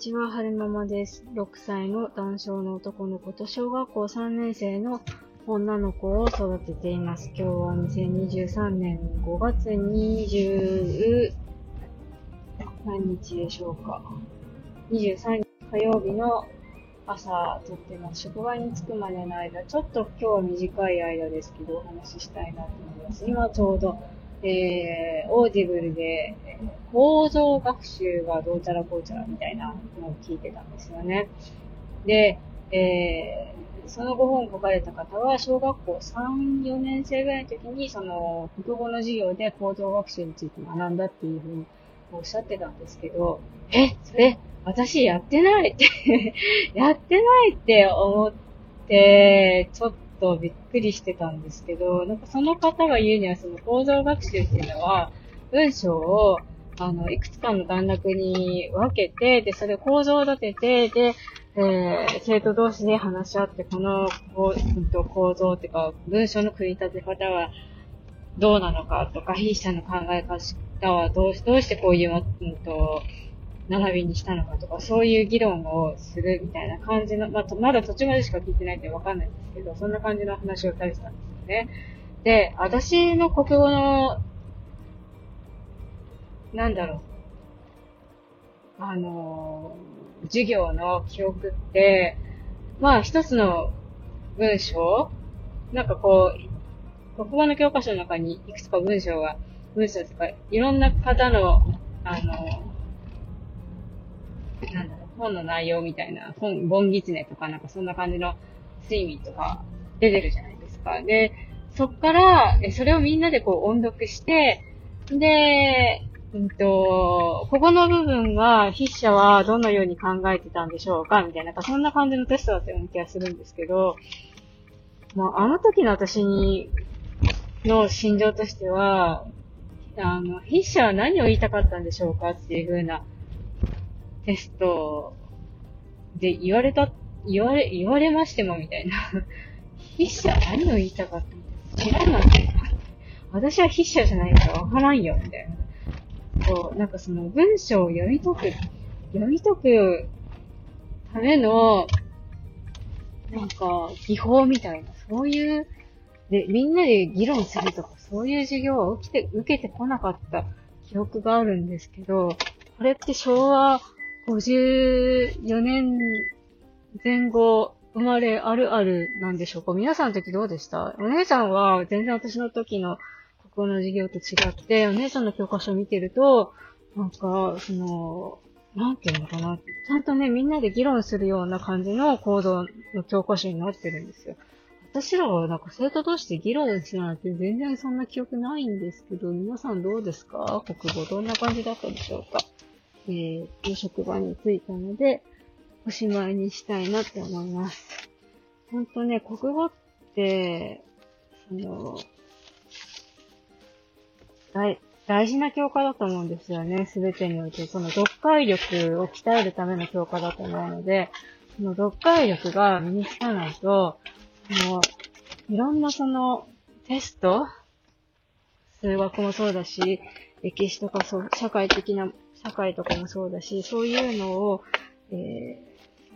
ちは、はるままです。6歳の男性の男の子と小学校3年生の女の子を育てています。今日は2023年5月20何日でしょうか。23日火曜日の朝撮ってます。職場に着くまでの間、ちょっと今日は短い間ですけど、お話ししたいなと思います。今ちょうど、えー、オーディブルで、構造学習がどうちゃらこうちゃらみたいなのを聞いてたんですよね。で、えー、その5本書かれた方は、小学校3、4年生ぐらいの時に、その、国語の授業で構造学習について学んだっていうふうにおっしゃってたんですけど、え、それ、私やってないって やってないって思って、ちょっとびっくりしてたんですけど、なんかその方が言うには、その構造学習っていうのは、文章を、あの、いくつかの段落に分けて、で、それを構造を立てて、で、えー、生徒同士で話し合って、この、こう、構造っていうか、文章の組み立て方はどうなのかとか、筆者の考え方はどうし、どうしてこういう、うんと、並びにしたのかとか、そういう議論をするみたいな感じの、まあ、まだ途中までしか聞いてないんでわかんないんですけど、そんな感じの話をされてたんですよね。で、私の国語の、なんだろう、あの、授業の記憶って、まあ一つの文章なんかこう、国語の教科書の中にいくつか文章が、文章とか、いろんな方の、あの、なんだろう、本の内容みたいな、本、ボンギツネとかなんかそんな感じの睡眠とか出てるじゃないですか。で、そっから、それをみんなでこう音読して、で、うんと、ここの部分が筆者はどのように考えてたんでしょうか？みたいな、そんな感じのテストだったような気がするんですけど、まあ、あの時の私に、の心情としては、あの、筆者は何を言いたかったんでしょうかっていう風なテストで言われた、言われ、言われましてもみたいな。筆者は何を言いたかった違うなんて。私は筆者じゃないからわからんよ、みたいな。こう、なんかその文章を読み解く、読み解くための、なんか、技法みたいな、そういう、で、みんなで議論するとか、そういう授業を起きて、受けてこなかった記憶があるんですけど、これって昭和54年前後生まれあるあるなんでしょうか？皆さんの時どうでした？お姉さんは全然私の時の国語の授業と違って、お姉さんの教科書を見てると、なんか、その、なんていうのかな。ちゃんとね、みんなで議論するような感じの行動の教科書になってるんですよ。私らはなんか生徒同士で議論しなんて全然そんな記憶ないんですけど、皆さんどうですか？国語どんな感じだったでしょうか？えー、職場に着いたので、おしまいにしたいなって思います。ほんとね、国語って、その、大、大事な教科だと思うんですよね、すべてにおいて。その読解力を鍛えるための教科だと思うので、その読解力が身につかないと、その、いろんなその、テスト数学もそうだし、歴史とかそう、社会的な社会とかもそうだし、そういうのを、え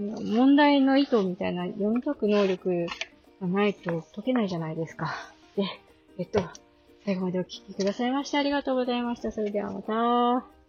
ー、問題の意図みたいな読み解く能力がないと解けないじゃないですか。で、えっと、最後までお聴きくださいましてありがとうございました。それではまた。